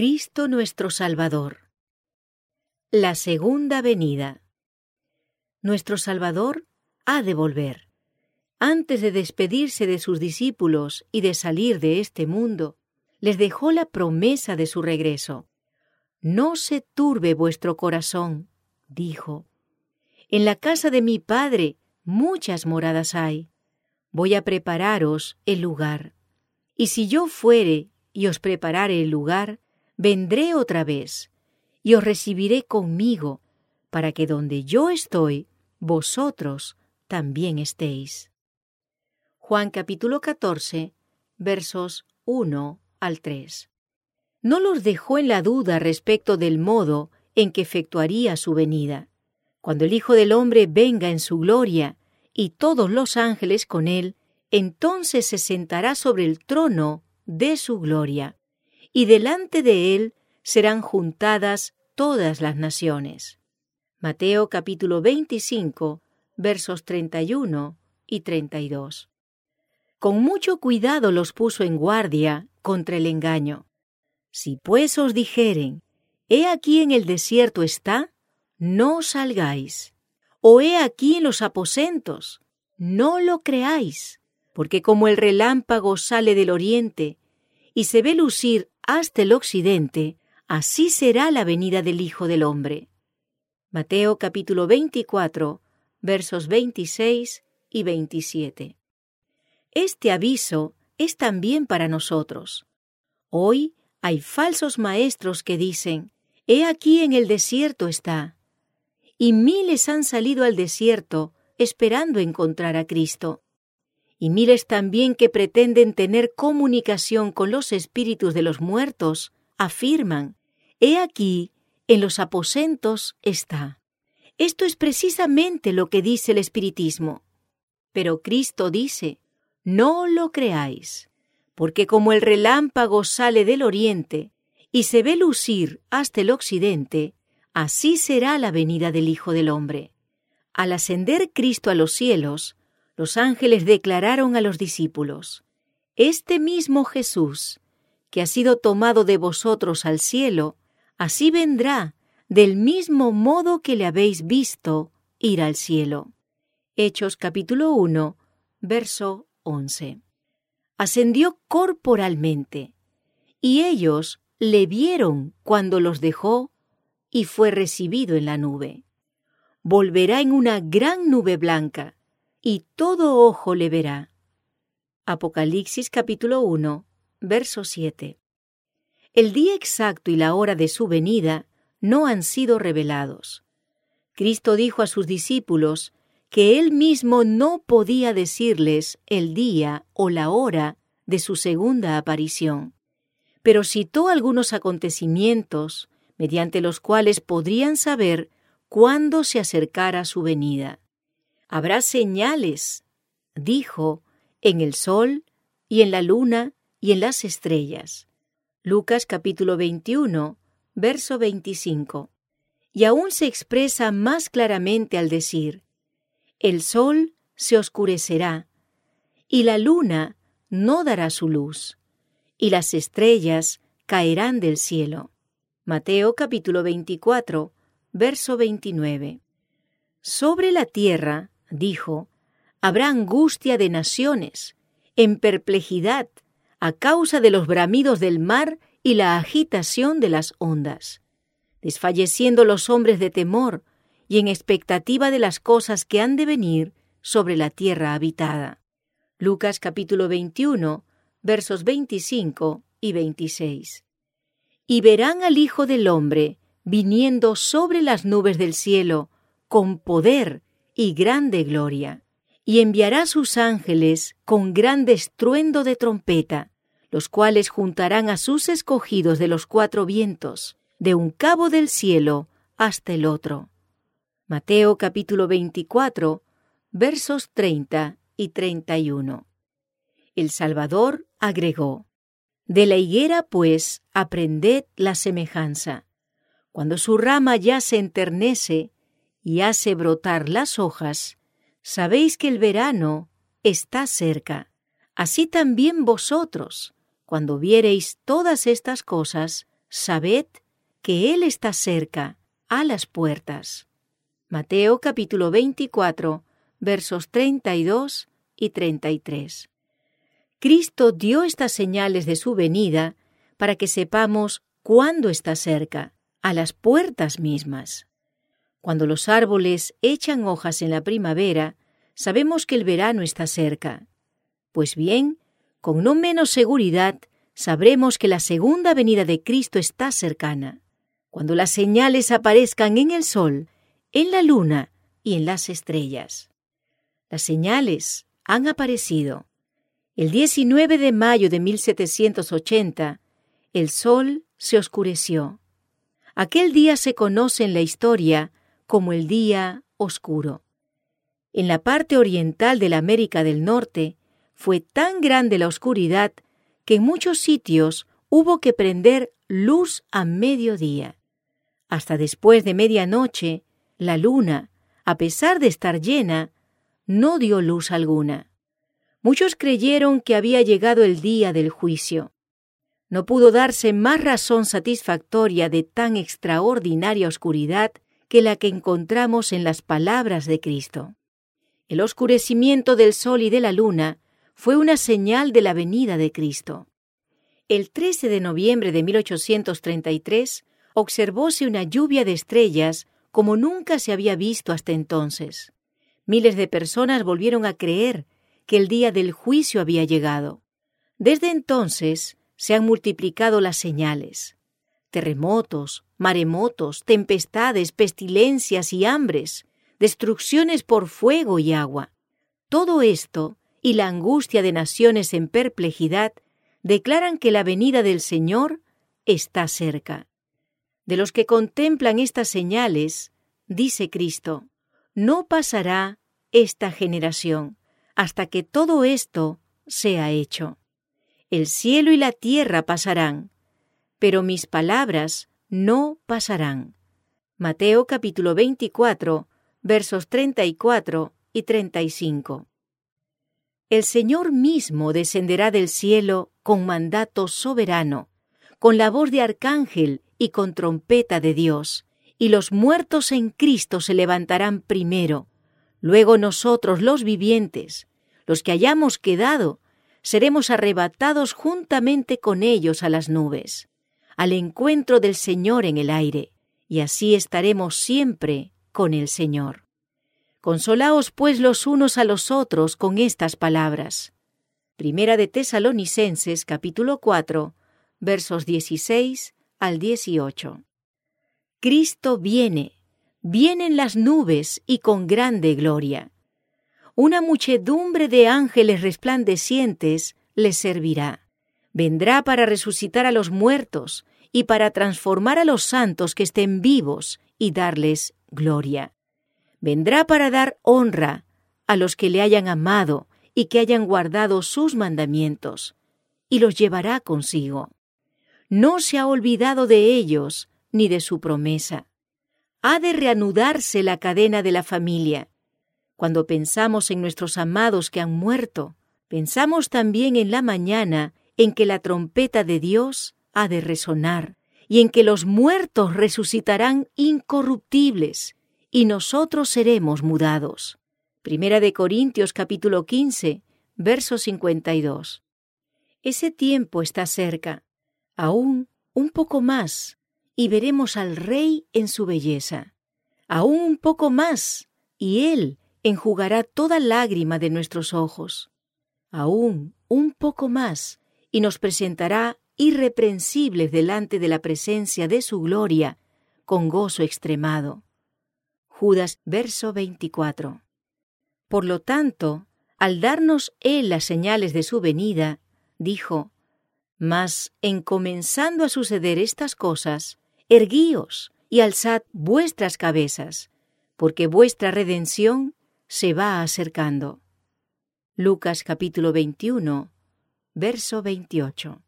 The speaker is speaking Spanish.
Cristo nuestro Salvador. La segunda venida. Nuestro Salvador ha de volver. Antes de despedirse de sus discípulos y de salir de este mundo, les dejó la promesa de su regreso. No se turbe vuestro corazón, dijo. En la casa de mi Padre muchas moradas hay. Voy a prepararos el lugar. Y si yo fuere y os preparare el lugar, vendré otra vez, y os recibiré conmigo, para que donde yo estoy, vosotros también estéis. Juan capítulo 14, versos 1 al 3. No los dejó en la duda respecto del modo en que efectuaría su venida. Cuando el Hijo del Hombre venga en su gloria y todos los ángeles con él, entonces se sentará sobre el trono de su gloria, y delante de él serán juntadas todas las naciones. Mateo capítulo 25, versos 31 y 32. Con mucho cuidado los puso en guardia contra el engaño. Si pues os dijeren, he aquí en el desierto está, no salgáis. O he aquí en los aposentos, no lo creáis, porque como el relámpago sale del oriente y se ve lucir hasta el occidente, así será la venida del Hijo del Hombre. Mateo capítulo 24, versos 26 y 27. Este aviso es también para nosotros. Hoy hay falsos maestros que dicen, He aquí en el desierto está. Y miles han salido al desierto esperando encontrar a Cristo. Y miles también que pretenden tener comunicación con los espíritus de los muertos afirman, He aquí en los aposentos está. Esto es precisamente lo que dice el espiritismo. Pero Cristo dice, no lo creáis, porque como el relámpago sale del oriente y se ve lucir hasta el occidente, así será la venida del Hijo del Hombre. Al ascender Cristo a los cielos, los ángeles declararon a los discípulos, Este mismo Jesús, que ha sido tomado de vosotros al cielo, así vendrá del mismo modo que le habéis visto ir al cielo. Hechos capítulo 1, verso 11. Ascendió corporalmente, y ellos le vieron cuando los dejó y fue recibido en la nube. Volverá en una gran nube blanca, y todo ojo le verá. Apocalipsis capítulo 1, verso 7. El día exacto y la hora de su venida no han sido revelados. Cristo dijo a sus discípulos que él mismo no podía decirles el día o la hora de su segunda aparición, pero citó algunos acontecimientos mediante los cuales podrían saber cuándo se acercara su venida. Habrá señales, dijo, en el sol y en la luna y en las estrellas. Lucas capítulo 21, verso 25. Y aún se expresa más claramente al decir, el sol se oscurecerá, y la luna no dará su luz, y las estrellas caerán del cielo. Mateo capítulo 24, verso 29. Sobre la tierra, dijo, habrá angustia de naciones, en perplejidad, a causa de los bramidos del mar y la agitación de las ondas, desfalleciendo los hombres de temor y en expectativa de las cosas que han de venir sobre la tierra habitada. Lucas capítulo 21, versos 25 y 26. Y verán al Hijo del Hombre viniendo sobre las nubes del cielo con poder y grande gloria, y enviará sus ángeles con grande estruendo de trompeta, los cuales juntarán a sus escogidos de los cuatro vientos, de un cabo del cielo hasta el otro. Mateo capítulo 24, versos 30 y 31. El Salvador agregó, De la higuera, pues, aprended la semejanza. Cuando su rama ya se enternece y hace brotar las hojas, sabéis que el verano está cerca. Así también vosotros, cuando viereis todas estas cosas, sabed que Él está cerca, a las puertas. Mateo capítulo 24, versos 32 y 33. Cristo dio estas señales de su venida para que sepamos cuándo está cerca, a las puertas mismas. Cuando los árboles echan hojas en la primavera, sabemos que el verano está cerca. Pues bien, con no menos seguridad, sabremos que la segunda venida de Cristo está cercana. Cuando las señales aparezcan en el sol, en la luna y en las estrellas. Las señales han aparecido. El 19 de mayo de 1780, el sol se oscureció. Aquel día se conoce en la historia como el día oscuro. En la parte oriental de la América del Norte fue tan grande la oscuridad que en muchos sitios hubo que prender luz a mediodía. Hasta después de medianoche, la luna, a pesar de estar llena, no dio luz alguna. Muchos creyeron que había llegado el día del juicio. No pudo darse más razón satisfactoria de tan extraordinaria oscuridad que la que encontramos en las palabras de Cristo. El oscurecimiento del sol y de la luna fue una señal de la venida de Cristo. El 13 de noviembre de 1833 observóse una lluvia de estrellas como nunca se había visto hasta entonces. Miles de personas volvieron a creer que el día del juicio había llegado. Desde entonces se han multiplicado las señales terremotos, maremotos, tempestades, pestilencias y hambres, destrucciones por fuego y agua. Todo esto y la angustia de naciones en perplejidad declaran que la venida del Señor está cerca. De los que contemplan estas señales, dice Cristo, no pasará esta generación hasta que todo esto sea hecho. El cielo y la tierra pasarán, pero mis palabras no pasarán. Mateo capítulo 24, versos 34 y 35. El Señor mismo descenderá del cielo con mandato soberano, con la voz de arcángel y con trompeta de Dios, y los muertos en Cristo se levantarán primero. Luego nosotros los vivientes, los que hayamos quedado, seremos arrebatados juntamente con ellos a las nubes al encuentro del Señor en el aire, y así estaremos siempre con el Señor. Consolaos pues los unos a los otros con estas palabras. Primera de Tesalonicenses capítulo 4 versos 16 al 18. Cristo viene, viene en las nubes y con grande gloria. Una muchedumbre de ángeles resplandecientes le servirá vendrá para resucitar a los muertos y para transformar a los santos que estén vivos y darles gloria. Vendrá para dar honra a los que le hayan amado y que hayan guardado sus mandamientos, y los llevará consigo. No se ha olvidado de ellos ni de su promesa. Ha de reanudarse la cadena de la familia. Cuando pensamos en nuestros amados que han muerto, pensamos también en la mañana en que la trompeta de Dios ha de resonar y en que los muertos resucitarán incorruptibles y nosotros seremos mudados. Primera de Corintios capítulo 15, verso 52. Ese tiempo está cerca, aún un poco más, y veremos al Rey en su belleza. Aún un poco más, y Él enjugará toda lágrima de nuestros ojos. Aún un poco más, y nos presentará irreprensibles delante de la presencia de su gloria, con gozo extremado. Judas verso 24. Por lo tanto, al darnos Él las señales de su venida, dijo, Mas en comenzando a suceder estas cosas, erguíos y alzad vuestras cabezas, porque vuestra redención se va acercando. Lucas capítulo 21, verso 28.